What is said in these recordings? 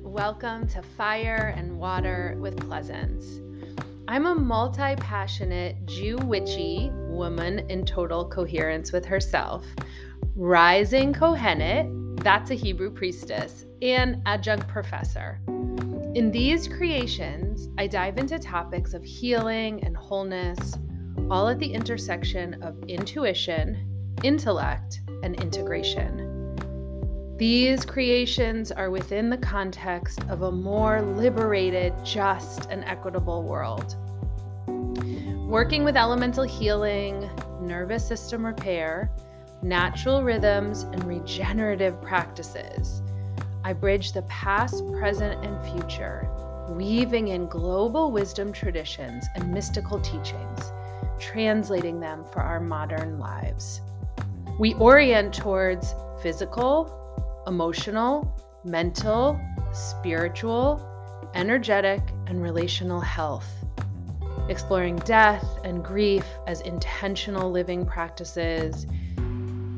Welcome to Fire and Water with Pleasance. I'm a multi passionate Jew witchy woman in total coherence with herself, rising Kohenet, that's a Hebrew priestess, and adjunct professor. In these creations, I dive into topics of healing and wholeness, all at the intersection of intuition, intellect, and integration. These creations are within the context of a more liberated, just, and equitable world. Working with elemental healing, nervous system repair, natural rhythms, and regenerative practices, I bridge the past, present, and future, weaving in global wisdom traditions and mystical teachings, translating them for our modern lives. We orient towards physical, emotional, mental, spiritual, energetic, and relational health. Exploring death and grief as intentional living practices,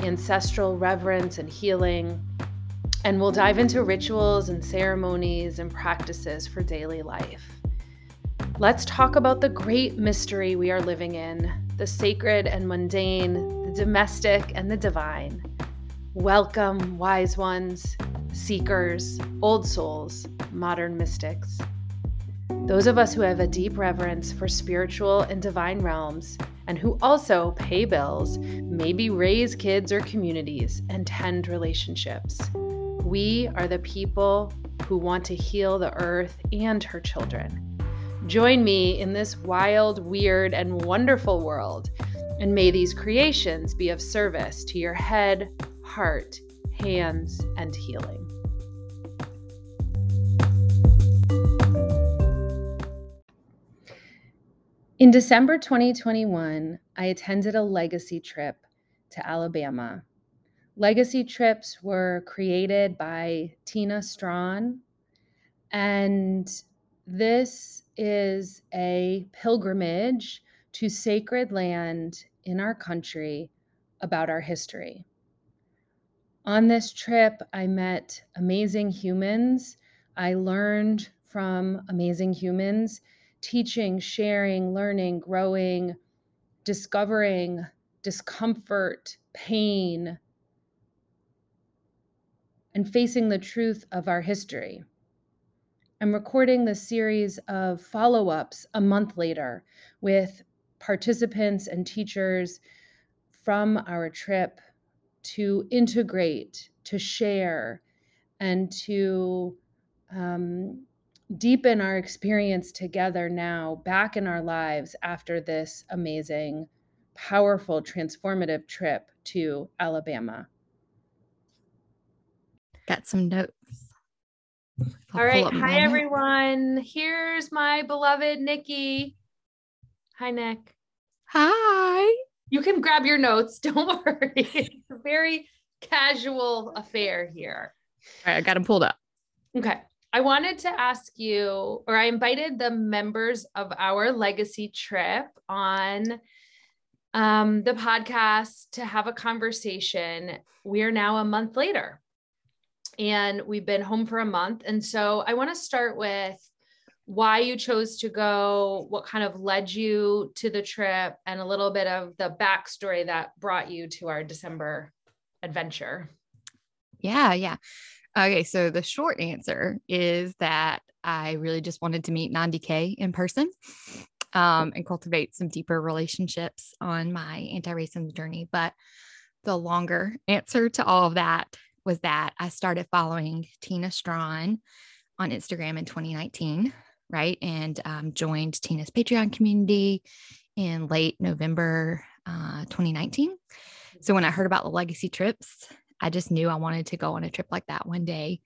ancestral reverence and healing, and we'll dive into rituals and ceremonies and practices for daily life. Let's talk about the great mystery we are living in the sacred and mundane, the domestic and the divine. Welcome, wise ones, seekers, old souls, modern mystics. Those of us who have a deep reverence for spiritual and divine realms, and who also pay bills, maybe raise kids or communities, and tend relationships. We are the people who want to heal the earth and her children. Join me in this wild, weird, and wonderful world, and may these creations be of service to your head, heart, hands, and healing. In December 2021, I attended a legacy trip to Alabama. Legacy trips were created by Tina Strawn, and this is a pilgrimage to sacred land in our country about our history. On this trip, I met amazing humans. I learned from amazing humans, teaching, sharing, learning, growing, discovering discomfort, pain, and facing the truth of our history. I'm recording this series of follow ups a month later with participants and teachers from our trip to integrate, to share, and to um, deepen our experience together now back in our lives after this amazing, powerful, transformative trip to Alabama. Got some notes. I'll All right. Hi, everyone. Here's my beloved Nikki. Hi, Nick. Hi. You can grab your notes. Don't worry. It's a very casual affair here. All right, I got them pulled up. Okay. I wanted to ask you, or I invited the members of our legacy trip on um, the podcast to have a conversation. We are now a month later and we've been home for a month. And so I want to start with why you chose to go, what kind of led you to the trip, and a little bit of the backstory that brought you to our December adventure. Yeah, yeah. Okay, so the short answer is that I really just wanted to meet Nandi K in person um, and cultivate some deeper relationships on my anti racism journey. But the longer answer to all of that was that I started following Tina Strawn on Instagram in 2019 right? And um, joined Tina's Patreon community in late November uh, 2019. So when I heard about the legacy trips, I just knew I wanted to go on a trip like that one day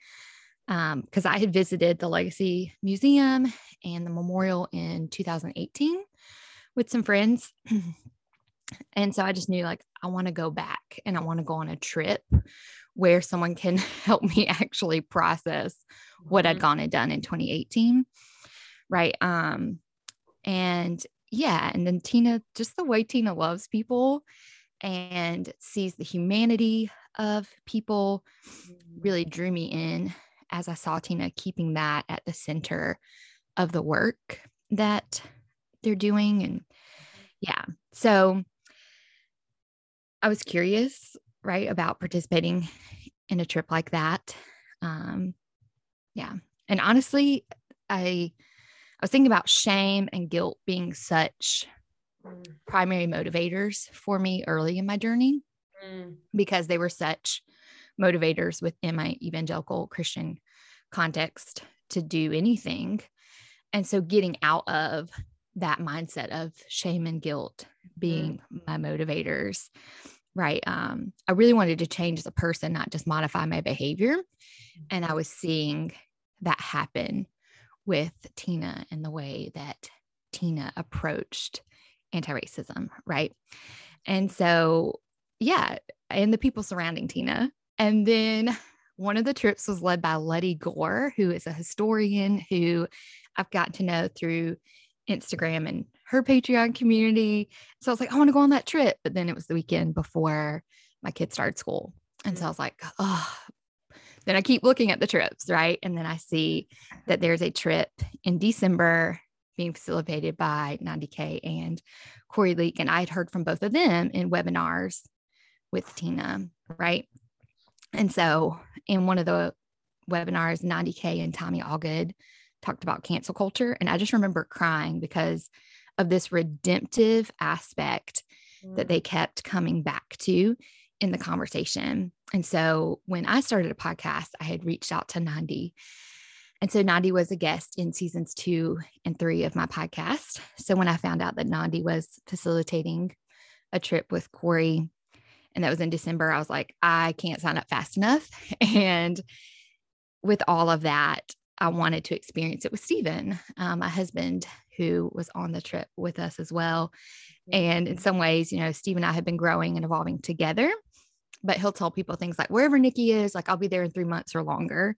because um, I had visited the Legacy Museum and the memorial in 2018 with some friends. and so I just knew like I want to go back and I want to go on a trip where someone can help me actually process what I'd mm-hmm. gone and done in 2018 right um and yeah and then tina just the way tina loves people and sees the humanity of people really drew me in as I saw Tina keeping that at the center of the work that they're doing. And yeah, so I was curious, right, about participating in a trip like that. Um, yeah. And honestly, I I was thinking about shame and guilt being such mm. primary motivators for me early in my journey mm. because they were such motivators within my evangelical Christian context to do anything. And so getting out of that mindset of shame and guilt being mm. my motivators right um i really wanted to change as a person not just modify my behavior and i was seeing that happen with tina and the way that tina approached anti-racism right and so yeah and the people surrounding tina and then one of the trips was led by letty gore who is a historian who i've gotten to know through instagram and her Patreon community. So I was like, I want to go on that trip. But then it was the weekend before my kids started school. And so I mm. was like, oh, then I keep looking at the trips, right? And then I see that there's a trip in December being facilitated by Nandi K and Corey Leak. And I had heard from both of them in webinars with Tina, right? And so in one of the webinars, Nandi K and Tommy Allgood talked about cancel culture. And I just remember crying because of this redemptive aspect mm. that they kept coming back to in the conversation. And so when I started a podcast, I had reached out to Nandi. And so Nandi was a guest in seasons two and three of my podcast. So when I found out that Nandi was facilitating a trip with Corey, and that was in December, I was like, I can't sign up fast enough. And with all of that, I wanted to experience it with Stephen, um, my husband, who was on the trip with us as well. And in some ways, you know, Steve and I have been growing and evolving together, but he'll tell people things like, wherever Nikki is, like, I'll be there in three months or longer,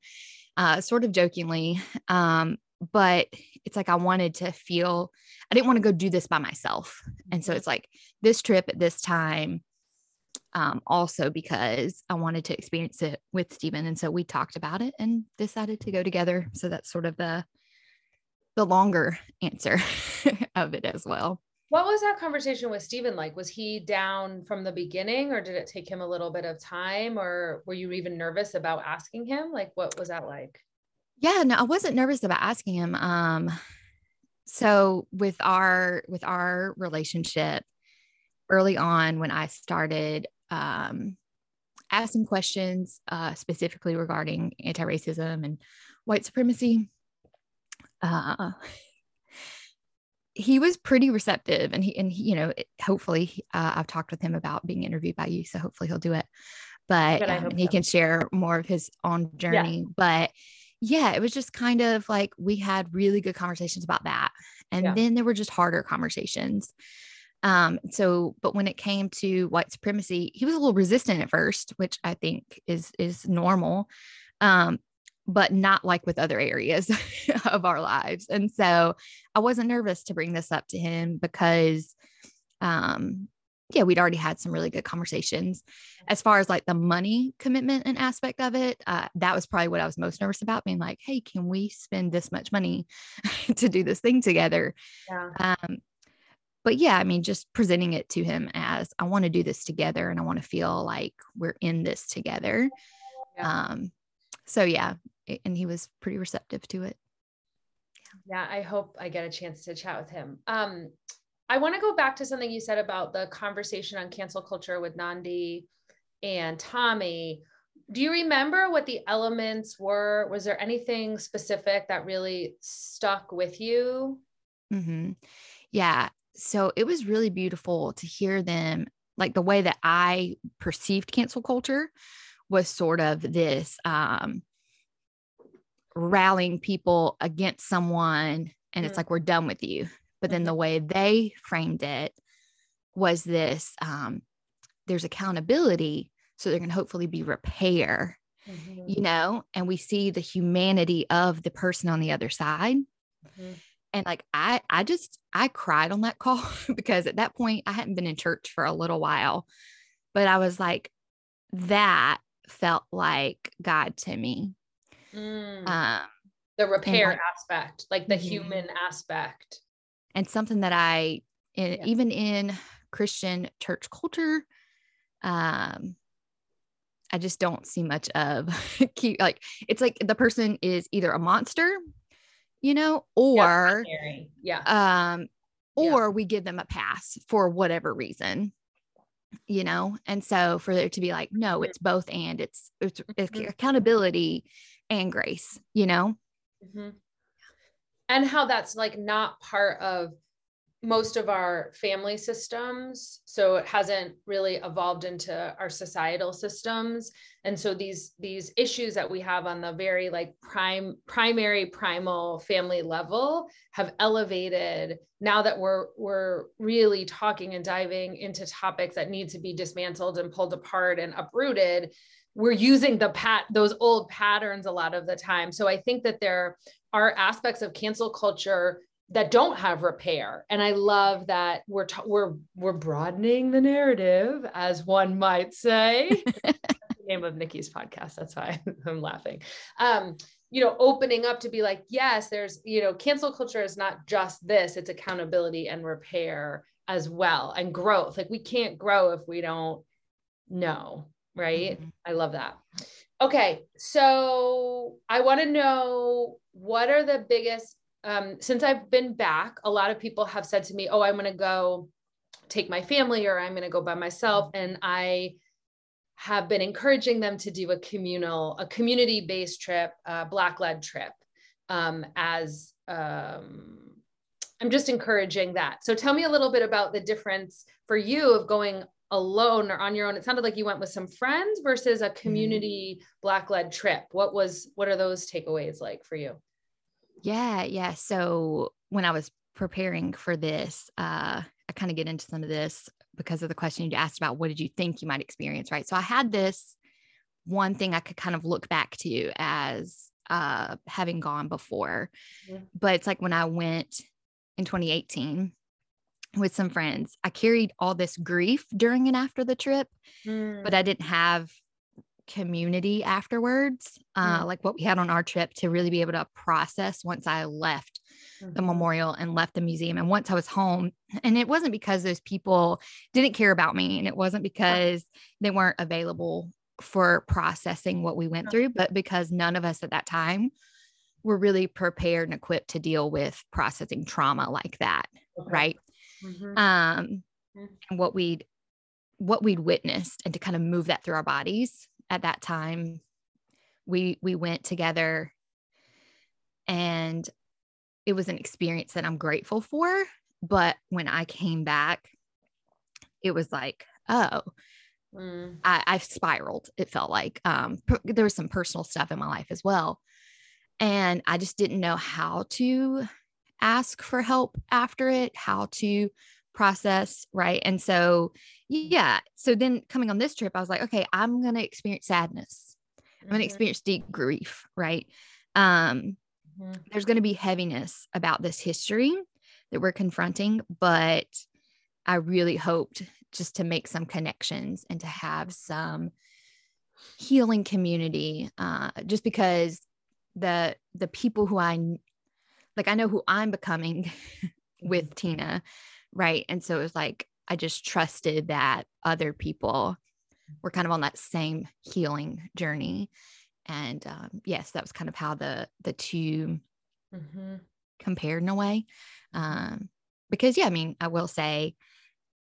uh, sort of jokingly. Um, but it's like I wanted to feel, I didn't want to go do this by myself. And so mm-hmm. it's like this trip at this time, um, also because I wanted to experience it with Stephen. And so we talked about it and decided to go together. So that's sort of the the longer answer of it as well. What was that conversation with Stephen like? Was he down from the beginning or did it take him a little bit of time or were you even nervous about asking him? Like what was that like? Yeah, no, I wasn't nervous about asking him. Um so with our with our relationship early on when I started um asking questions uh specifically regarding anti-racism and white supremacy uh, he was pretty receptive and he and he, you know hopefully uh, i've talked with him about being interviewed by you so hopefully he'll do it but um, he so. can share more of his own journey yeah. but yeah it was just kind of like we had really good conversations about that and yeah. then there were just harder conversations um so but when it came to white supremacy he was a little resistant at first which i think is is normal um but not like with other areas of our lives. And so I wasn't nervous to bring this up to him because, um, yeah, we'd already had some really good conversations. As far as like the money commitment and aspect of it, uh, that was probably what I was most nervous about being like, hey, can we spend this much money to do this thing together? Yeah. Um, but yeah, I mean, just presenting it to him as I want to do this together and I want to feel like we're in this together. Yeah. Um, so yeah, and he was pretty receptive to it. Yeah, I hope I get a chance to chat with him. Um, I want to go back to something you said about the conversation on cancel culture with Nandi and Tommy. Do you remember what the elements were? Was there anything specific that really stuck with you? Mm-hmm. Yeah. So it was really beautiful to hear them, like the way that I perceived cancel culture was sort of this um, rallying people against someone and it's mm. like we're done with you but then the mm-hmm. way they framed it was this um, there's accountability so there can hopefully be repair mm-hmm. you know and we see the humanity of the person on the other side mm-hmm. and like i i just i cried on that call because at that point i hadn't been in church for a little while but i was like that felt like god to me Mm. Um, the repair like, aspect, like the mm-hmm. human aspect. And something that I, in, yeah. even in Christian church culture, um, I just don't see much of cute. Like it's like the person is either a monster, you know, or yeah, um, or yeah. we give them a pass for whatever reason, you know. And so for there to be like, no, mm-hmm. it's both and it's it's, mm-hmm. accountability and grace, you know. Mm-hmm. And how that's like not part of most of our family systems so it hasn't really evolved into our societal systems and so these these issues that we have on the very like prime primary primal family level have elevated now that we're we're really talking and diving into topics that need to be dismantled and pulled apart and uprooted we're using the pat those old patterns a lot of the time. So i think that there are aspects of cancel culture that don't have repair. And i love that we're t- we're we're broadening the narrative as one might say. Name of nikki's podcast that's why i'm laughing. Um you know opening up to be like yes there's you know cancel culture is not just this it's accountability and repair as well and growth. Like we can't grow if we don't know right mm-hmm. i love that okay so i want to know what are the biggest um, since I've been back, a lot of people have said to me, Oh, I'm going to go take my family or I'm going to go by myself. And I have been encouraging them to do a communal, a community based trip, a black led trip um, as um, I'm just encouraging that. So tell me a little bit about the difference for you of going alone or on your own. It sounded like you went with some friends versus a mm-hmm. community mm-hmm. black led trip. What was, what are those takeaways like for you? Yeah, yeah. So when I was preparing for this, uh, I kind of get into some of this because of the question you asked about what did you think you might experience, right? So I had this one thing I could kind of look back to as uh, having gone before. Mm-hmm. But it's like when I went in 2018 with some friends, I carried all this grief during and after the trip, mm. but I didn't have community afterwards, uh, mm like what we had on our trip to really be able to process once I left mm-hmm. the memorial and left the museum. And once I was home, and it wasn't because those people didn't care about me, and it wasn't because they weren't available for processing what we went through, but because none of us at that time were really prepared and equipped to deal with processing trauma like that. Okay. Right. Mm-hmm. Um, mm-hmm. and what we'd what we'd witnessed and to kind of move that through our bodies at that time we we went together and it was an experience that I'm grateful for but when I came back it was like oh mm. I, I spiraled it felt like um there was some personal stuff in my life as well and I just didn't know how to ask for help after it how to process right and so yeah. So then coming on this trip, I was like, okay, I'm going to experience sadness. I'm going to mm-hmm. experience deep grief, right? Um, mm-hmm. There's going to be heaviness about this history that we're confronting, but I really hoped just to make some connections and to have some healing community, uh, just because the the people who I like, I know who I'm becoming with mm-hmm. Tina, right? And so it was like I just trusted that other people were kind of on that same healing journey. And um, yes, that was kind of how the the 2 mm-hmm. compared in a way. Um, because yeah, I mean, I will say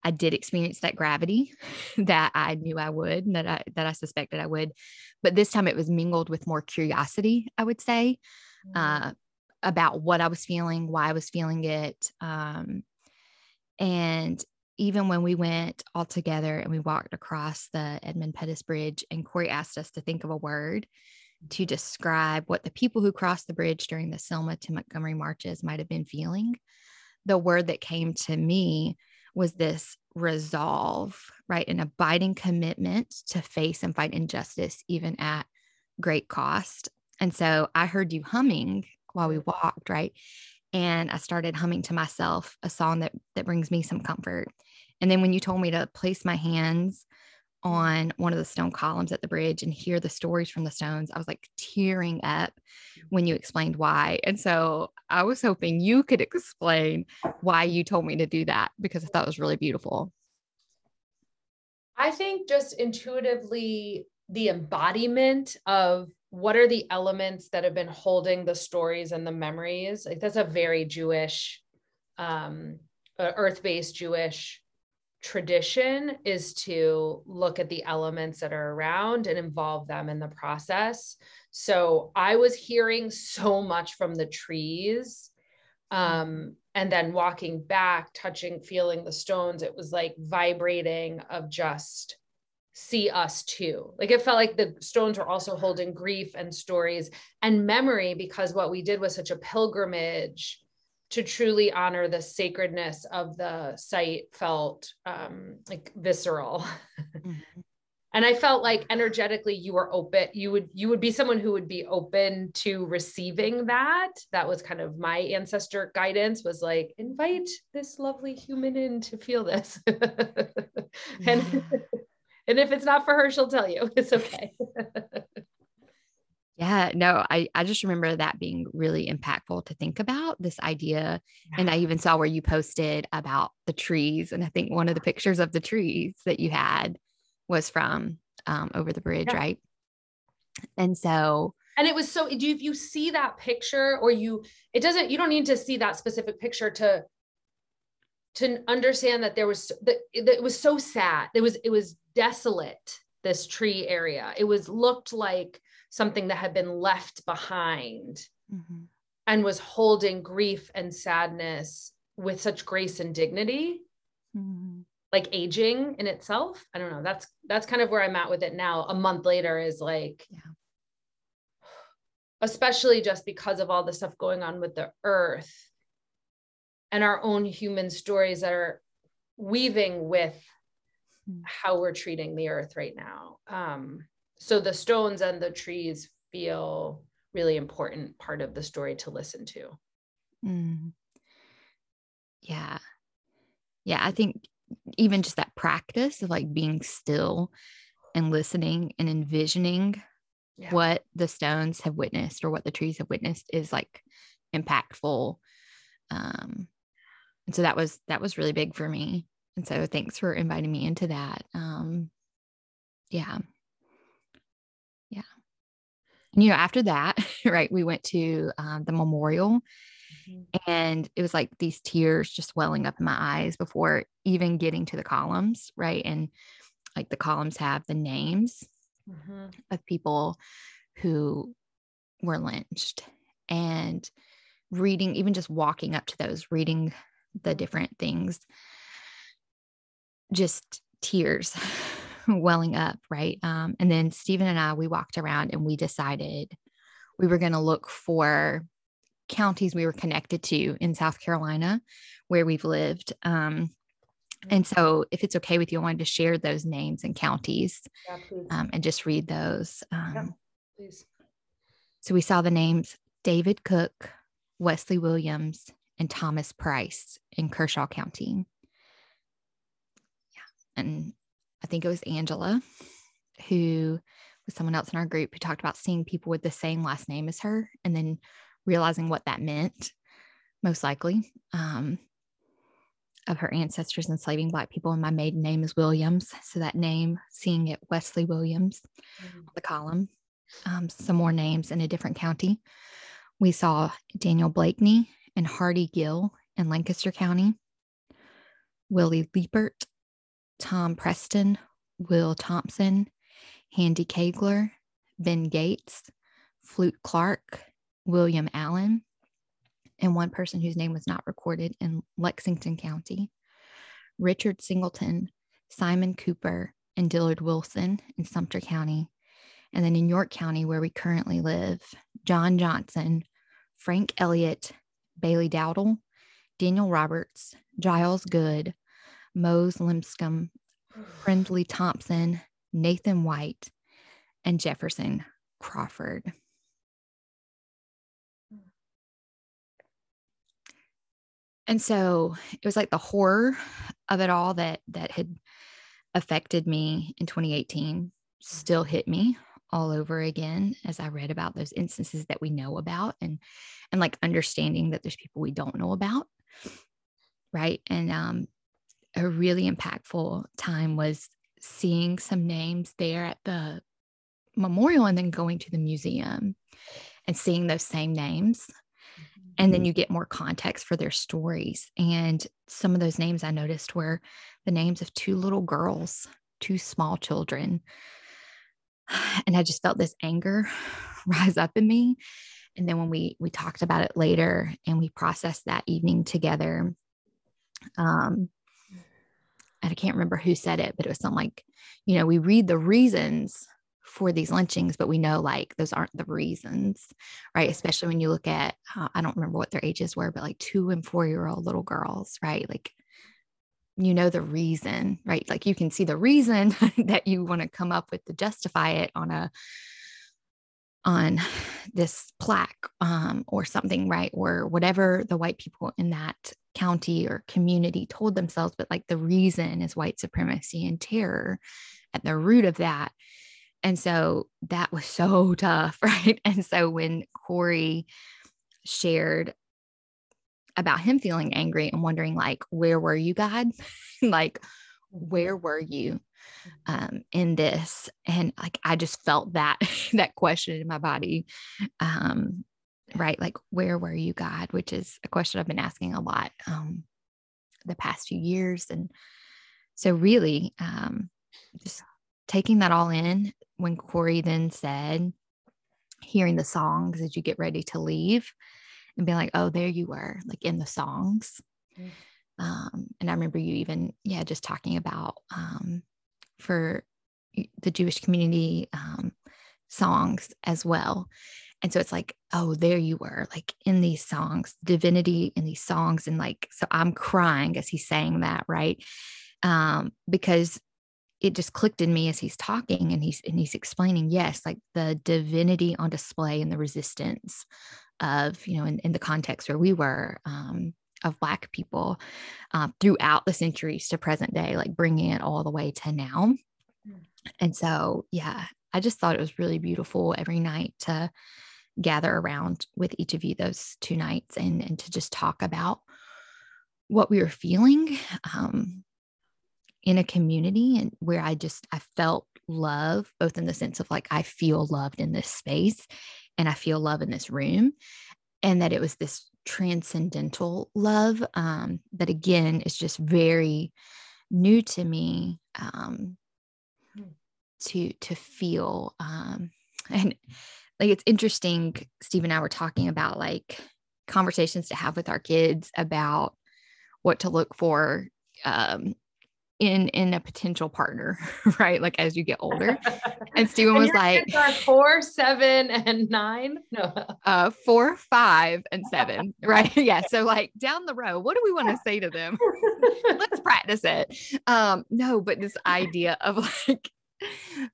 I did experience that gravity that I knew I would, that I that I suspected I would, but this time it was mingled with more curiosity. I would say mm-hmm. uh, about what I was feeling, why I was feeling it, um, and even when we went all together and we walked across the Edmund Pettus Bridge, and Corey asked us to think of a word to describe what the people who crossed the bridge during the Selma to Montgomery marches might have been feeling, the word that came to me was this resolve, right? An abiding commitment to face and fight injustice, even at great cost. And so I heard you humming while we mm-hmm. walked, right? And I started humming to myself a song that that brings me some comfort. And then when you told me to place my hands on one of the stone columns at the bridge and hear the stories from the stones, I was like tearing up mm-hmm. when you explained why. And so I was hoping you could explain why you told me to do that because I thought it was really beautiful. I think just intuitively, the embodiment of what are the elements that have been holding the stories and the memories. Like that's a very Jewish, um, earth-based Jewish tradition is to look at the elements that are around and involve them in the process. So I was hearing so much from the trees. Um, and then walking back, touching, feeling the stones, it was like vibrating of just see us too. Like it felt like the stones were also holding grief and stories and memory because what we did was such a pilgrimage to truly honor the sacredness of the site felt um, like visceral. Mm-hmm. and I felt like energetically you were open, you would you would be someone who would be open to receiving that. That was kind of my ancestor guidance was like invite this lovely human in to feel this. and and if it's not for her, she'll tell you. It's okay. Yeah, no, I, I just remember that being really impactful to think about this idea. Yeah. And I even saw where you posted about the trees. And I think one of the pictures of the trees that you had was from um, over the bridge, yeah. right? And so, and it was so, do if you see that picture or you, it doesn't, you don't need to see that specific picture to, to understand that there was, that it was so sad. It was, it was desolate, this tree area. It was looked like, something that had been left behind mm-hmm. and was holding grief and sadness with such grace and dignity mm-hmm. like aging in itself i don't know that's that's kind of where i'm at with it now a month later is like yeah. especially just because of all the stuff going on with the earth and our own human stories that are weaving with hmm. how we're treating the earth right now um so the stones and the trees feel really important part of the story to listen to mm. yeah yeah i think even just that practice of like being still and listening and envisioning yeah. what the stones have witnessed or what the trees have witnessed is like impactful um and so that was that was really big for me and so thanks for inviting me into that um yeah and you know, after that, right, we went to um, the memorial mm-hmm. and it was like these tears just welling up in my eyes before even getting to the columns, right? And like the columns have the names mm-hmm. of people who were lynched and reading, even just walking up to those, reading the different things, just tears welling up, right? Um, and then Stephen and I, we walked around and we decided we were going to look for counties we were connected to in South Carolina where we've lived. Um, and so, if it's okay with you, I wanted to share those names and counties yeah, um, and just read those. Um, yeah, please. So, we saw the names David Cook, Wesley Williams, and Thomas Price in Kershaw County. And I think it was Angela, who was someone else in our group who talked about seeing people with the same last name as her and then realizing what that meant, most likely, um, of her ancestors enslaving Black people. And my maiden name is Williams. So that name, seeing it Wesley Williams mm-hmm. on the column, um, some more names in a different county. We saw Daniel Blakeney and Hardy Gill in Lancaster County, Willie Liepert Tom Preston, Will Thompson, Handy Kegler, Ben Gates, Flute Clark, William Allen, and one person whose name was not recorded in Lexington County, Richard Singleton, Simon Cooper, and Dillard Wilson in Sumter County. And then in York County, where we currently live, John Johnson, Frank Elliott, Bailey Dowdle, Daniel Roberts, Giles Good, Mose Limscomb, Friendly Thompson, Nathan White, and Jefferson Crawford. And so it was like the horror of it all that that had affected me in 2018 still hit me all over again as I read about those instances that we know about and and like understanding that there's people we don't know about. Right. And um a really impactful time was seeing some names there at the memorial and then going to the museum and seeing those same names. And then mm-hmm. you get more context for their stories. And some of those names i noticed were the names of two little girls two small children. And i just felt this anger rise up in me. And then when we we talked about it later and we processed that evening together um i can't remember who said it but it was something like you know we read the reasons for these lynchings, but we know like those aren't the reasons, right? Especially when you look at, uh, I don't remember what their ages were, but like two and four year old little girls, right? Like, you know, the reason, right? Like you can see the reason that you want to come up with to justify it on a, on this plaque um, or something, right? Or whatever the white people in that county or community told themselves, but like the reason is white supremacy and terror at the root of that. And so that was so tough, right? And so when Corey shared about him feeling angry and wondering, like, where were you, God? like, where were you. Um, in this? And like, I just felt that that question in my body. Um, right. Like, where were you, God? Which is a question I've been asking a lot um, the past few years. And so, really, um, just taking that all in, when Corey then said, hearing the songs as you get ready to leave and be like, oh, there you were, like in the songs. Mm-hmm. Um, and I remember you even, yeah, just talking about um, for the Jewish community um, songs as well. And so it's like, oh, there you were, like in these songs, divinity in these songs. And like, so I'm crying as he's saying that, right? Um, because it just clicked in me as he's talking and he's and he's explaining yes like the divinity on display and the resistance of you know in, in the context where we were um, of black people uh, throughout the centuries to present day like bringing it all the way to now mm. and so yeah i just thought it was really beautiful every night to gather around with each of you those two nights and and to just talk about what we were feeling um, in a community and where I just I felt love both in the sense of like I feel loved in this space and I feel love in this room and that it was this transcendental love um, that again is just very new to me um, hmm. to to feel um, and like it's interesting steve and i were talking about like conversations to have with our kids about what to look for um, in in a potential partner, right? Like as you get older. And Stephen and was like four, seven, and nine. No. Uh four, five, and seven. right. Yeah. So like down the road, what do we want to say to them? Let's practice it. Um, no, but this idea of like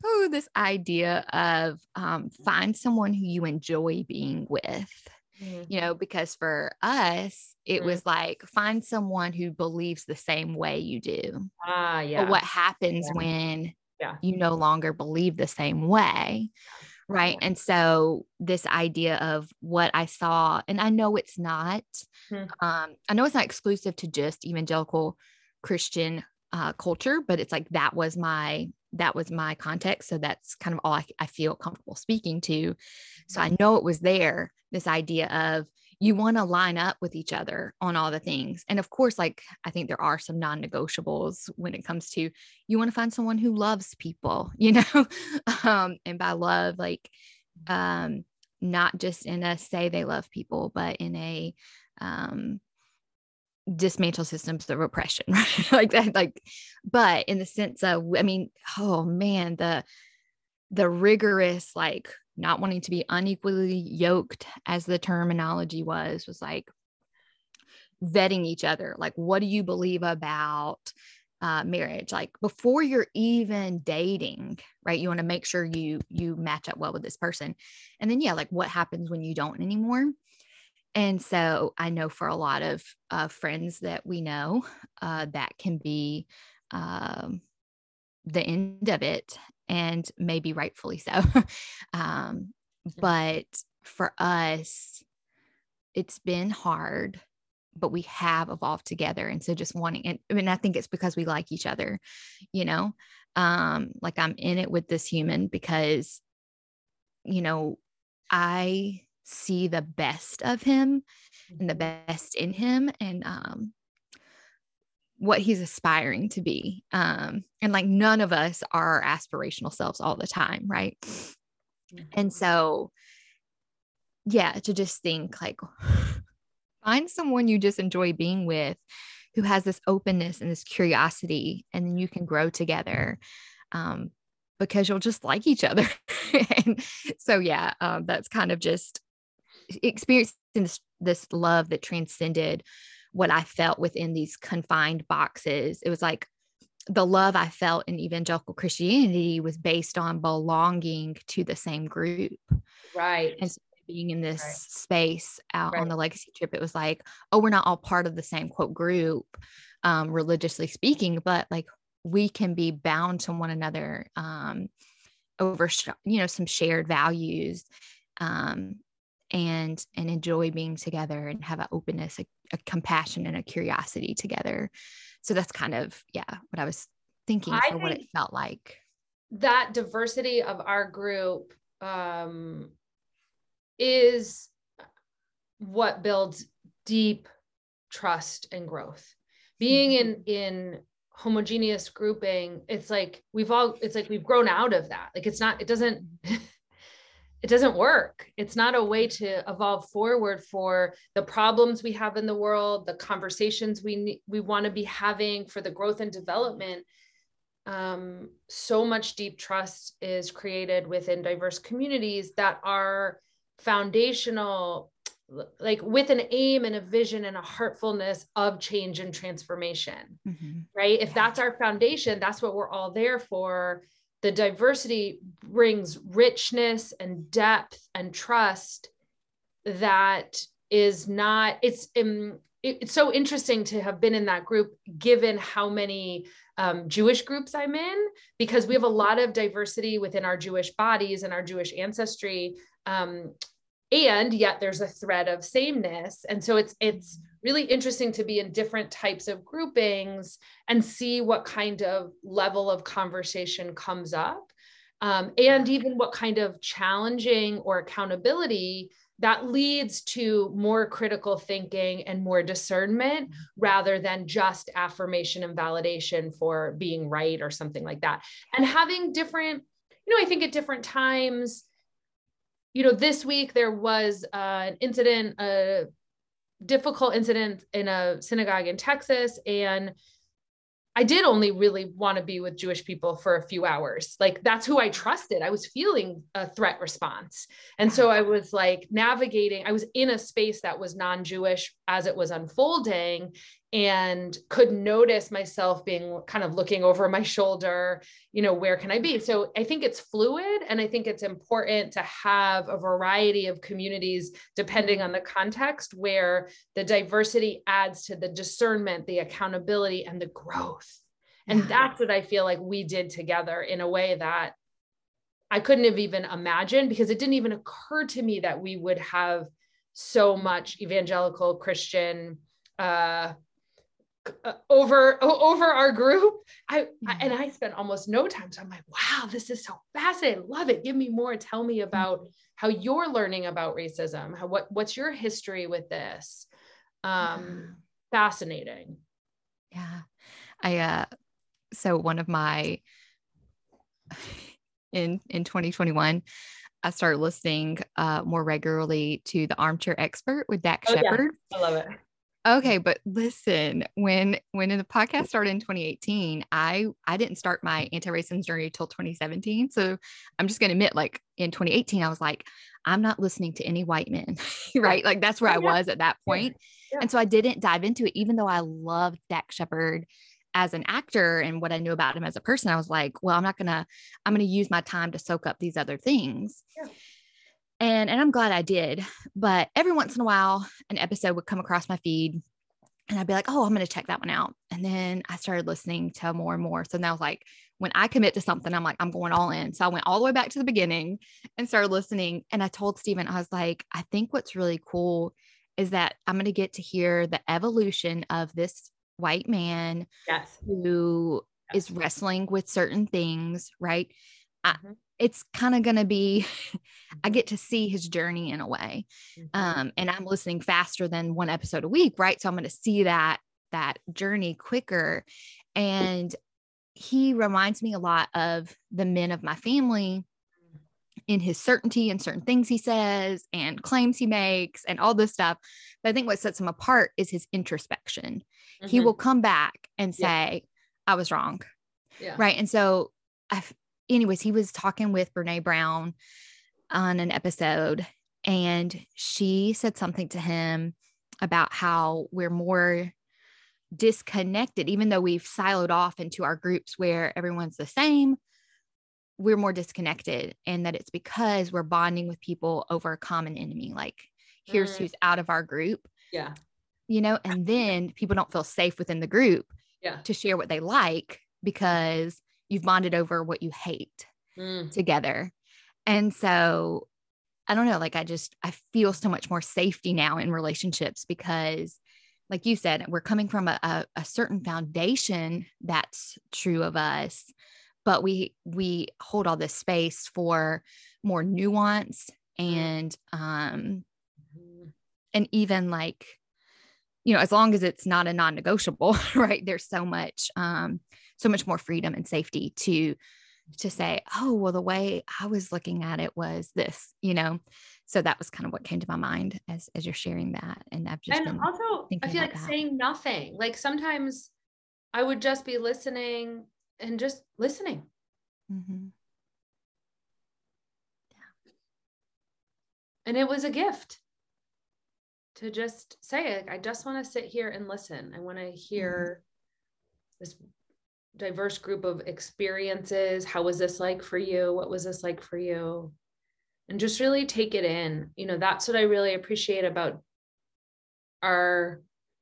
oh, this idea of um, find someone who you enjoy being with mm-hmm. you know, because for us, it mm-hmm. was like find someone who believes the same way you do. Ah, yeah. But what happens yeah. when yeah. you no longer believe the same way? Right. And so this idea of what I saw, and I know it's not, mm-hmm. um, I know it's not exclusive to just evangelical Christian uh, culture, but it's like that was my that was my context. So that's kind of all I, I feel comfortable speaking to. So I know it was there, this idea of you want to line up with each other on all the things. And of course, like I think there are some non negotiables when it comes to you want to find someone who loves people, you know? um, and by love, like um, not just in a say they love people, but in a um, dismantle systems of oppression, right? like that, like, but in the sense of, I mean, oh man, the the rigorous, like not wanting to be unequally yoked, as the terminology was, was like vetting each other. Like, what do you believe about uh, marriage? Like before you're even dating, right? You want to make sure you you match up well with this person, and then yeah, like what happens when you don't anymore? And so I know for a lot of uh, friends that we know, uh, that can be um, the end of it and maybe rightfully so. Um, but for us it's been hard but we have evolved together. And so just wanting and i mean i think it's because we like each other you know? Um like i'm in it with this human because you know i see the best of him and the Mm-hmm. best in him. And um what he's aspiring to be. Um and like none of us are our aspirational selves all the time right? And so yeah to just think like find someone you just enjoy being with who has this openness and this curiosity and then you can grow together um, because you'll just like each other. And so yeah um, that's kind of just experiencing this, this love that transcended what i felt within these confined boxes it was like the love i felt in evangelical christianity was based on belonging to the same group right and so being in this Right. space out Right. on the legacy trip, it was like, oh, we're not all part of the same quote group, um, religiously speaking, but like we can be bound to one another um, over, you know, some shared values, um, and and enjoy being together and have an openness, a, compassion, and a curiosity together. So that's kind of yeah what I was thinking I for what it felt like. that diversity of our group um, is what builds deep trust and growth. Being in in homogeneous grouping, it's like we've all it's like we've grown out of that. Like it's not it doesn't it doesn't work. It's not a way to evolve forward for the problems we have in the world, the conversations we we want to be having for the growth and development um, so much deep trust is created within diverse communities that are foundational like with an aim and a vision and a heartfulness of change and transformation Mhm. right if Yeah. that's our foundation that's what we're all there for the diversity brings richness and depth and trust that is not it's um, it's so interesting to have been in that group given how many um, jewish groups i'm in because we have a lot of diversity within our jewish bodies and our jewish ancestry um, and yet there's a thread of sameness. And so it's it's really interesting to be in different types of groupings and see what kind of level of conversation comes up. Um, and even what kind of challenging or accountability that leads to more critical thinking and more discernment rather than just affirmation and validation for being right or something like that. And having different you know i think at different times you know this week there was uh, an incident a difficult incident in a synagogue in texas and I did only really want to be with Jewish people for a few hours. Like that's who I trusted. I was feeling a threat response. And so I was like navigating, I was in a space that was non Jewish as it was unfolding and could notice myself being kind of looking over my shoulder, you know, where can I be? So I think it's fluid and I think it's important to have a variety of communities depending on the context where the diversity adds to the discernment, the accountability, and the growth. And that's what I feel like we did together in a way that I couldn't have even imagined because it didn't even occur to me that we would have so much evangelical Christian uh, over over our group. I, I and I spent almost no time. So I'm like, wow, this is so fascinating. Love it. Give me more. Tell me about how you're learning about racism. How what what's your history with this? Um, fascinating. Yeah. I uh so one of my in in 2021 I started listening uh more regularly to the Armchair Expert with Dax Oh, yeah. Shepard. I love it. Okay, but listen, when when the podcast started in 2018, I I didn't start my anti-racism journey till 2017. So I'm just gonna admit, like in 2018, I was like, I'm not listening to any white men, right? Like that's where oh, I was at that point. Yeah. And so I didn't dive into it, even though I loved Dax Shepard as an actor and what I knew about him as a person. I was like, well, I'm not gonna, I'm gonna use my time to soak up these other things. Yeah. And and I'm glad I did. But every once in a while, an episode would come across my feed and I'd be like, oh, I'm going to check that one out. And then I started listening to more and more. So now, like, when I commit to something, I'm like, I'm going all in. So I went all the way back to the beginning and started listening. And I told Stephen, I was like, I think what's really cool is that I'm going to get to hear the evolution of this white man yes. who yes. is wrestling with certain things, right? Mm-hmm. I, it's kind of going to be, I get to see his journey in a way. Mm-hmm. Um, and I'm listening faster than one episode a week, right? So I'm going to see that that journey quicker. And he reminds me a lot of the men of my family in his certainty and certain things he says and claims he makes and all this stuff. But I think what sets him apart is his introspection. Mm-hmm. He will come back and say, yeah. I was wrong. Yeah. Right. And so, I, anyways, he was talking with Brene Brown on an episode, and she said something to him about how we're more disconnected, even though we've siloed off into our groups where everyone's the same, we're more disconnected. And that it's because we're bonding with people over a common enemy. Like, here's mm. who's out of our group. Yeah. You know, and then people don't feel safe within the group yeah. to share what they like because you've bonded over what you hate mm. together. And so I don't know, like I just I feel so much more safety now in relationships because like you said, we're coming from a, a, a certain foundation that's true of us, but we we hold all this space for more nuance and um mm-hmm. and even like you know as long as it's not a non-negotiable right there's so much um so much more freedom and safety to to say oh well the way i was looking at it was this you know so that was kind of what came to my mind as as you're sharing that and i've just and also i feel like that. saying nothing like sometimes i would just be listening and just listening mm-hmm. yeah and it was a gift to just say it i just want to sit here and listen i want to hear mm-hmm. this diverse group of experiences how was this like for you what was this like for you and just really take it in. You know, that's what I really appreciate about our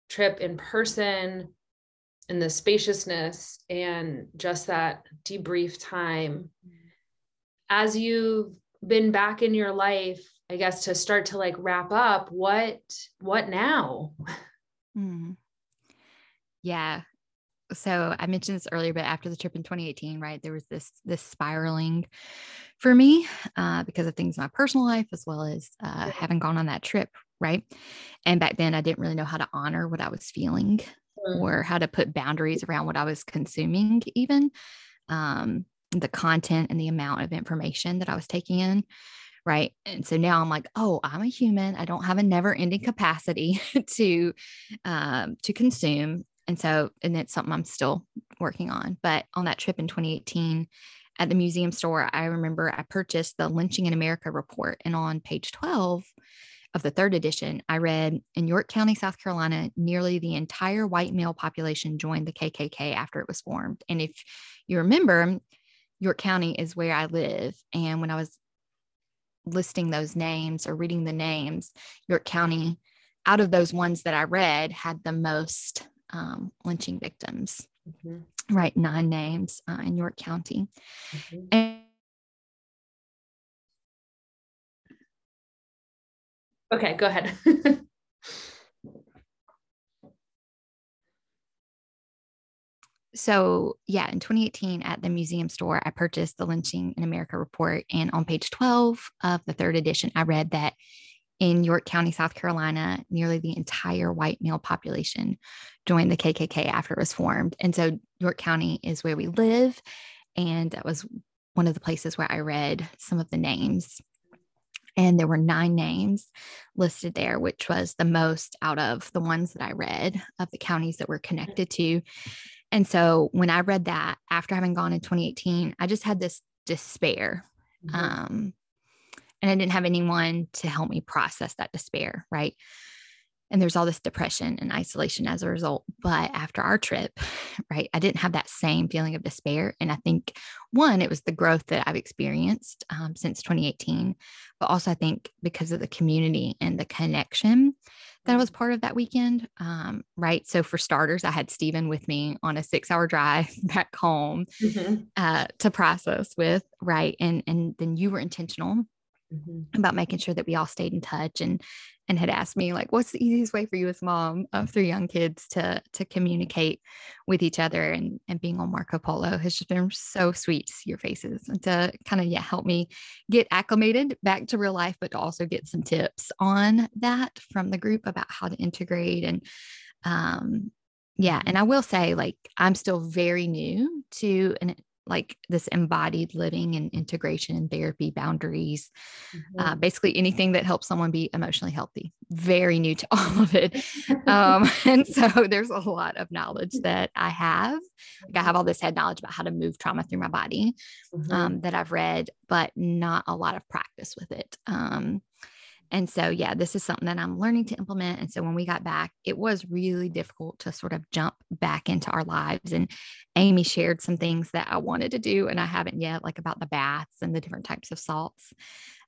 trip in person and the spaciousness and just that debrief time. As you've been back in your life, I guess to start to like wrap up, what what now? Mm. Yeah, so I mentioned this earlier, but after the trip in 2018, right, there was this this spiraling for me uh, because of things in my personal life as well as uh, having gone on that trip, right. And back then, I didn't really know how to honor what I was feeling mm-hmm. or how to put boundaries around what I was consuming, even um, the content and the amount of information that I was taking in. Right. And so now I'm like, oh, I'm a human. I don't have a never ending capacity to um, to consume and so, and it's something I'm still working on. But on that trip in 2018 at the museum store, I remember I purchased the Lynching in America report. And on page 12 of the third edition, I read in York County, South Carolina, nearly the entire white male population joined the KKK after it was formed. And if you remember, York County is where I live. And when I was listing those names or reading the names, York County, out of those ones that I read, had the most um, lynching victims, mm-hmm. right? Nine names uh, in York County. Mm-hmm. And okay, go ahead. so yeah in 2018 at the museum store i purchased the lynching in america report and on page 12 of the third edition i read that in York County, South Carolina, nearly the entire white male population joined the KKK after it was formed. And so York County is where we live. And that was one of the places where I read some of the names. And there were nine names listed there, which was the most out of the ones that I read of the counties that were connected to. And so when I read that after having gone in 2018, I just had this despair. Mm-hmm. Um, and I didn't have anyone to help me process that despair, right? And there's all this depression and isolation as a result. But after our trip, right, I didn't have that same feeling of despair. And I think one, it was the growth that I've experienced um, since 2018, but also I think because of the community and the connection that I was part of that weekend. Um, right. So for starters, I had Stephen with me on a six hour drive back home mm-hmm. uh, to process with. Right. And and then you were intentional mm-hmm. about making sure that we all stayed in touch and and had asked me like what's the easiest way for you as mom of three young kids to to communicate with each other and and being on marco polo has just been so sweet to see your faces and to kind of yeah help me get acclimated back to real life but to also get some tips on that from the group about how to integrate and um yeah and i will say like i'm still very new to an like this embodied living and integration and therapy boundaries mm-hmm. uh, basically anything that helps someone be emotionally healthy very new to all of it um, and so there's a lot of knowledge that i have like i have all this head knowledge about how to move trauma through my body mm-hmm. um, that i've read but not a lot of practice with it um, and so, yeah, this is something that I'm learning to implement. And so, when we got back, it was really difficult to sort of jump back into our lives. And Amy shared some things that I wanted to do, and I haven't yet, like about the baths and the different types of salts.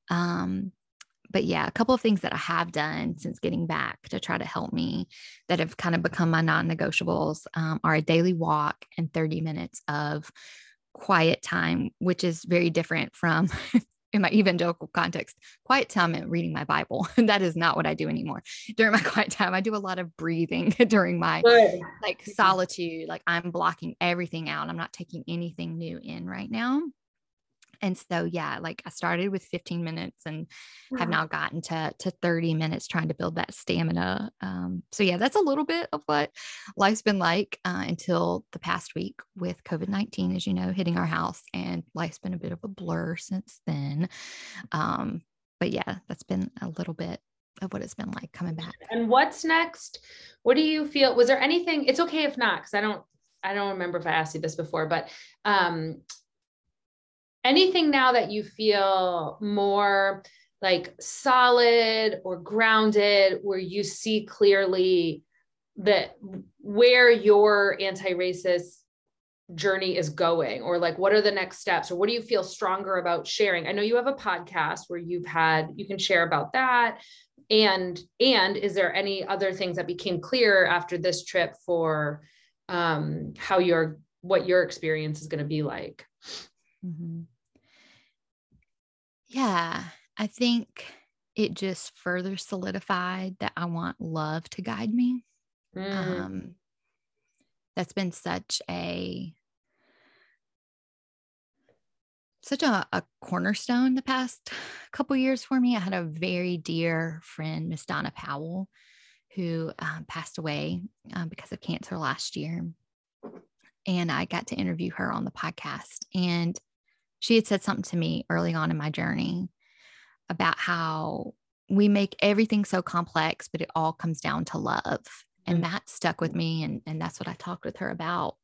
Um, but yeah, a couple of things that I have done since getting back to try to help me that have kind of become my non negotiables um, are a daily walk and 30 minutes of quiet time, which is very different from in my evangelical context, quiet time and reading my Bible. that is not what I do anymore. During my quiet time, I do a lot of breathing during my like mm-hmm. solitude. Like I'm blocking everything out. I'm not taking anything new in right now. And so, yeah, like I started with 15 minutes and wow. have now gotten to, to 30 minutes trying to build that stamina. Um, so, yeah, that's a little bit of what life's been like uh, until the past week with COVID 19, as you know, hitting our house. And life's been a bit of a blur since then. Um, but yeah, that's been a little bit of what it's been like coming back. And what's next? What do you feel? Was there anything? It's okay if not, because I don't I don't remember if I asked you this before, but um, anything now that you feel more like solid or grounded where you see clearly that where your anti-racist journey is going or like what are the next steps or what do you feel stronger about sharing? I know you have a podcast where you've had you can share about that. And and is there any other things that became clear after this trip for um how your what your experience is going to be like? Mm-hmm. Yeah, I think it just further solidified that I want love to guide me. Mm. Um, that's been such a such a, a, cornerstone the past couple years for me. I had a very dear friend, Miss Donna Powell, who um, passed away um, because of cancer last year, and I got to interview her on the podcast. And she had said something to me early on in my journey about how we make everything so complex, but it all comes down to love. And mm-hmm. that stuck with me. And, and that's what I talked with her about.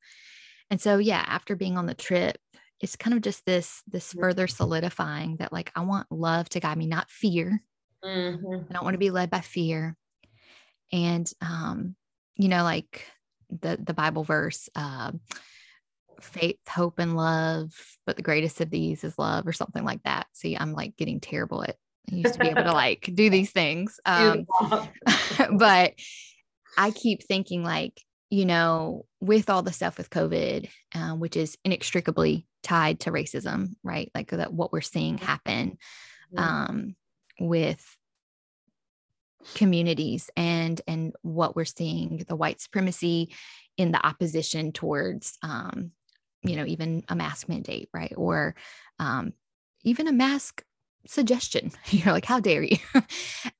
And so, yeah, after being on the trip, it's kind of just this this further solidifying that like I want love to guide me, not fear. Mm-hmm. I don't want to be led by fear. And um, you know, like the the Bible verse, uh, faith, hope, and love, but the greatest of these is love, or something like that. See, I'm like getting terrible at I used to be able to like do these things. Um, but I keep thinking like, you know, with all the stuff with COVID, um, which is inextricably tied to racism, right? Like that what we're seeing happen um, with communities and and what we're seeing the white supremacy in the opposition towards um, you know, even a mask mandate, right? Or um, even a mask suggestion. You're like, how dare you?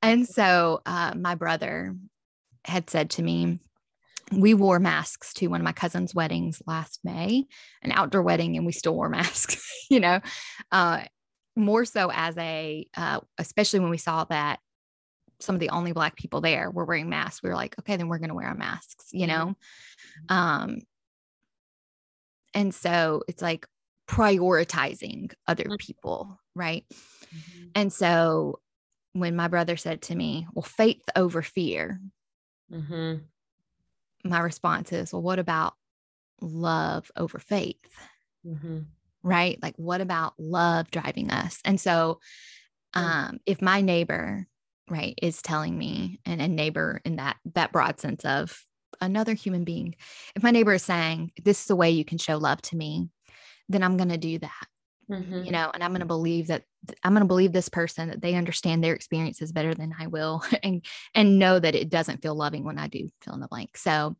and so uh, my brother had said to me, we wore masks to one of my cousin's weddings last May, an outdoor wedding, and we still wore masks, you know, uh, more so as a, uh, especially when we saw that some of the only Black people there were wearing masks. We were like, okay, then we're going to wear our masks, you mm-hmm. know? Um, and so it's like prioritizing other mm-hmm. people, right? Mm-hmm. And so when my brother said to me, Well, faith over fear, mm-hmm. my response is, Well, what about love over faith? Mm-hmm. Right? Like, what about love driving us? And so, mm. um, if my neighbor right is telling me and a neighbor in that that broad sense of another human being if my neighbor is saying this is the way you can show love to me then i'm going to do that mm-hmm. you know and i'm going to believe that i'm going to believe this person that they understand their experiences better than i will and and know that it doesn't feel loving when i do fill in the blank so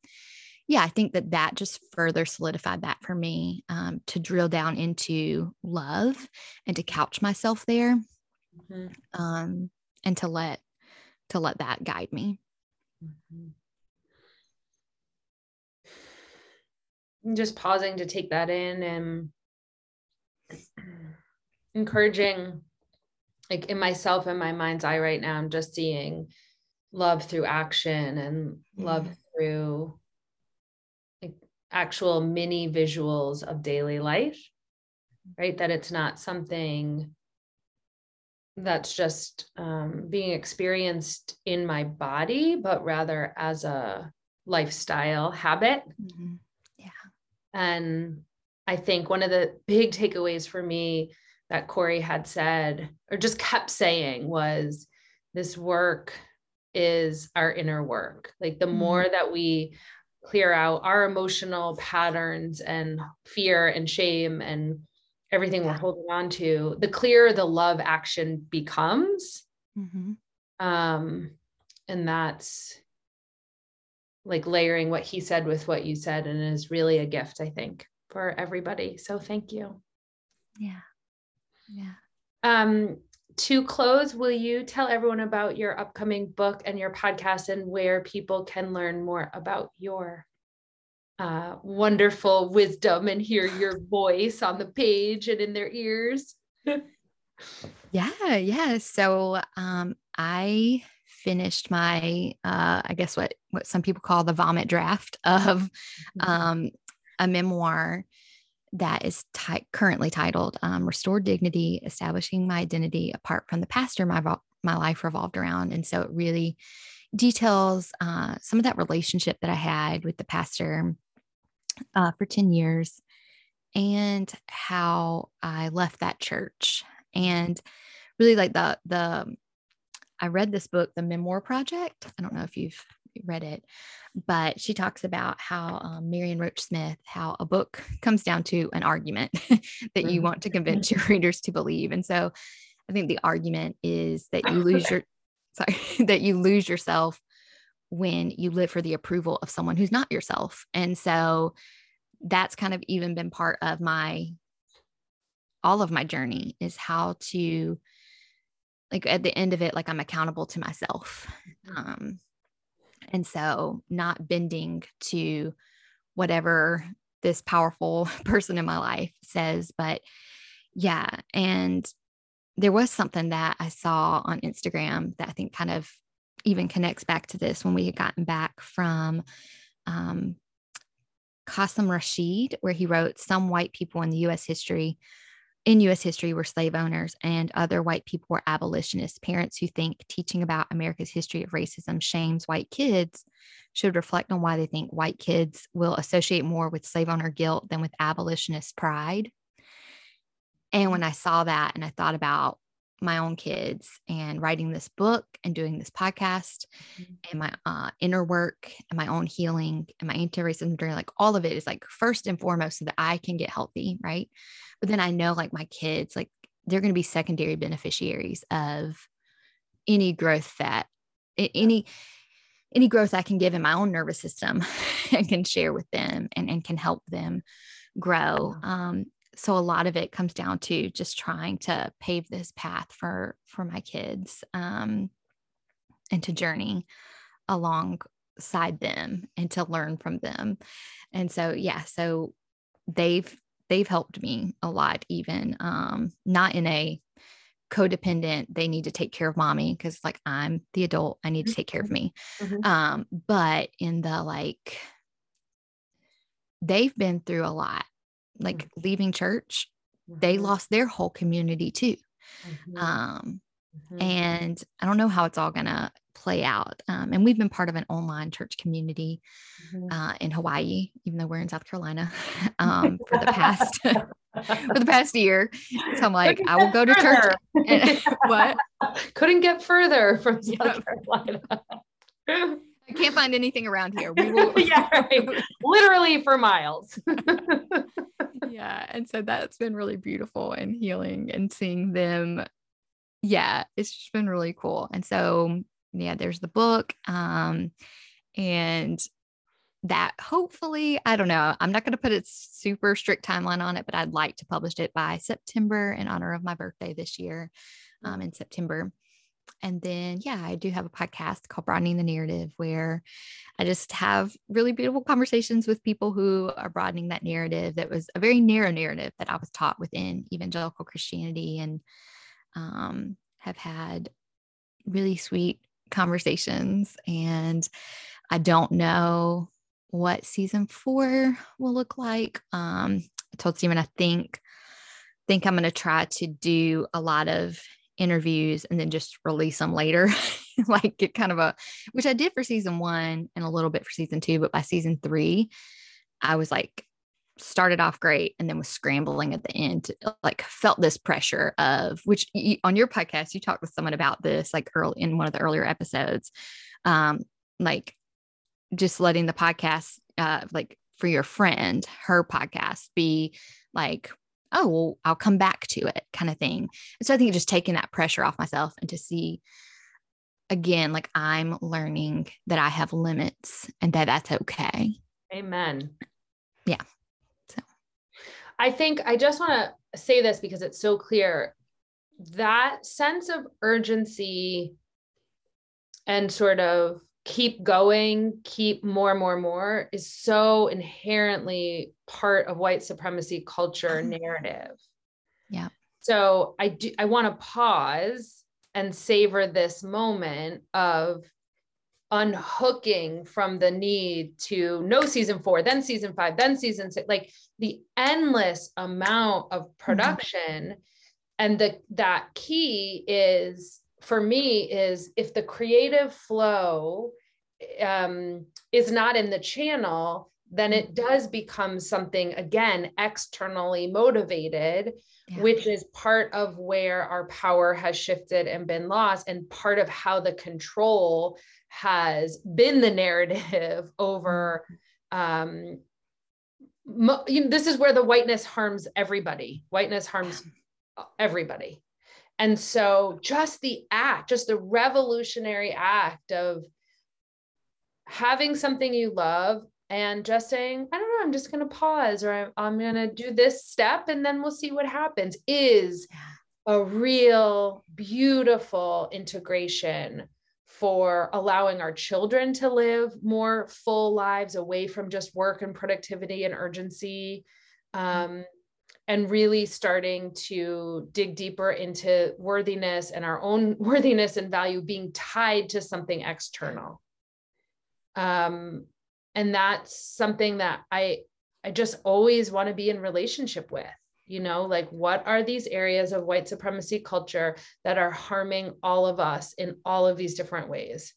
yeah i think that that just further solidified that for me um, to drill down into love and to couch myself there mm-hmm. um, and to let to let that guide me mm-hmm. Just pausing to take that in and encouraging like in myself and my mind's eye right now i'm just seeing love through action and love mm-hmm. through like actual mini visuals of daily life right that it's not something that's just um, being experienced in my body but rather as a lifestyle habit mm-hmm. And I think one of the big takeaways for me that Corey had said, or just kept saying, was this work is our inner work. Like the mm-hmm. more that we clear out our emotional patterns and fear and shame and everything we're holding on to, the clearer the love action becomes. Mm-hmm. Um, and that's like layering what he said with what you said and is really a gift i think for everybody. So thank you. Yeah. Yeah. Um to close will you tell everyone about your upcoming book and your podcast and where people can learn more about your uh, wonderful wisdom and hear your voice on the page and in their ears? Yeah yeah. So um i finished my uh, I guess what what some people call the vomit draft of mm-hmm. um, a memoir that is t- currently titled um, "Restored Dignity: Establishing My Identity Apart from the Pastor My vo- My Life Revolved Around." And so it really details uh, some of that relationship that I had with the pastor uh, for ten years, and how I left that church, and really like the the I read this book, The Memoir Project. I don't know if you've read it, but she talks about how um, Marion Roach Smith, how a book comes down to an argument that you want to convince your readers to believe. And so I think the argument is that you lose your sorry, that you lose yourself when you live for the approval of someone who's not yourself. And so that's kind of even been part of my all of my journey is how to like at the end of it like i'm accountable to myself mm-hmm. um and so not bending to whatever this powerful person in my life says but yeah and there was something that i saw on instagram that i think kind of even connects back to this when we had gotten back from um, Qasim Rashid, where he wrote Some white people in the US history in US history were slave owners and other white people were abolitionists. Parents who think teaching about America's history of racism shames white kids should reflect on why they think white kids will associate more with slave owner guilt than with abolitionist pride. And when mm. I saw that and I thought about my own kids and writing this book and doing this podcast mm-hmm. and my uh, inner work and my own healing and my anti-racism journey, like all of it is like first and foremost so that I can get healthy, right? But then I know like my kids, like they're going to be secondary beneficiaries of any growth that any any growth I can give in my own nervous system and can share with them and, and can help them grow. Um, so a lot of it comes down to just trying to pave this path for for my kids um, and to journey alongside them and to learn from them. And so yeah so they've they've helped me a lot even um, not in a codependent they need to take care of mommy because like i'm the adult i need to take care of me. Mm-hmm. um, but in the like they've been through a lot like mm-hmm. leaving church, mm-hmm. they lost their whole community too. Mm-hmm. Um, mm-hmm. and I don't know how it's all gonna play out. Um, and we've been part of an online church community mm-hmm. uh, in Hawaii, even though we're in South Carolina, um, for the past for the past year. So I'm like, I will go to church. And, what? Couldn't get further from South yep. Carolina. I can't find anything around here. We will yeah, right. literally for miles. yeah. And so that's been really beautiful and healing and seeing them. Yeah, it's just been really cool. And so yeah, there's the book. Um, and that hopefully, I don't know, I'm not going to put a super strict timeline on it, but I'd like to publish it by September in honor of my birthday this year um, in September. And then, yeah, I do have a podcast called Broadening the Narrative where I just have really beautiful conversations with people who are broadening that narrative that was a very narrow narrative that I was taught within evangelical Christianity and um, have had really sweet conversations. And I don't know what season four will look like. Um, I told Stephen I think think I'm going to try to do a lot of interviews and then just release them later, like get kind of a which I did for season one and a little bit for season two, but by season three, I was like started off great and then was scrambling at the end to, like felt this pressure of which you, on your podcast you talked with someone about this like early in one of the earlier episodes um like just letting the podcast uh like for your friend her podcast be like oh well i'll come back to it kind of thing. And so i think just taking that pressure off myself and to see again like i'm learning that i have limits and that that's okay. Amen. Yeah so. I think i just want to say this because it's so clear. That sense of urgency and sort of keep going, keep more, more, more is so inherently part of white supremacy culture mm-hmm. narrative. Yeah. So I do I want to pause and savor this moment of unhooking from the need to know season four, then season five, then season six, like the endless amount of mm-hmm. production. Mm-hmm. And the that key is for me is if the creative flow um, is not in the channel, then it does become something again externally motivated, yeah. which is part of where our power has shifted and been lost, and part of how the control has been the narrative over. Um, mo- you know, this is where the whiteness harms everybody. Whiteness harms everybody. And so, just the act, just the revolutionary act of having something you love and just saying, I don't know, I'm just going to pause or I'm, I'm going to do this step and then we'll see what happens is a real beautiful integration for allowing our children to live more full lives away from just work and productivity and urgency. Um, and really starting to dig deeper into worthiness and our own worthiness and value being tied to something external um, and that's something that i i just always want to be in relationship with you know like what are these areas of white supremacy culture that are harming all of us in all of these different ways?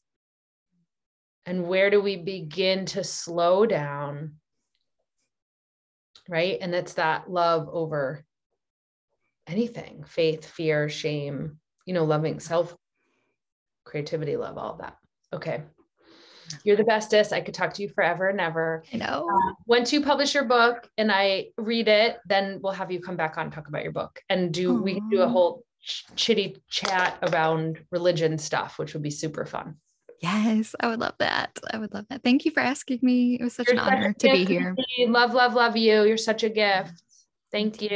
And where do we begin to slow down? Right? And it's that love over anything faith fear shame you know loving self creativity love all that. Okay you're the bestest. I could talk to you forever and ever. I know. Uh, once you publish your book and I read it, then we'll have you come back on talk about your book and do Aww. we can do a whole ch- chitty chat around religion stuff, which would be super fun. Yes, I would love that. I would love that. Thank you for asking me. It was such You're an such honor to be here. Love, love, love you. You're such a gift. Thank you.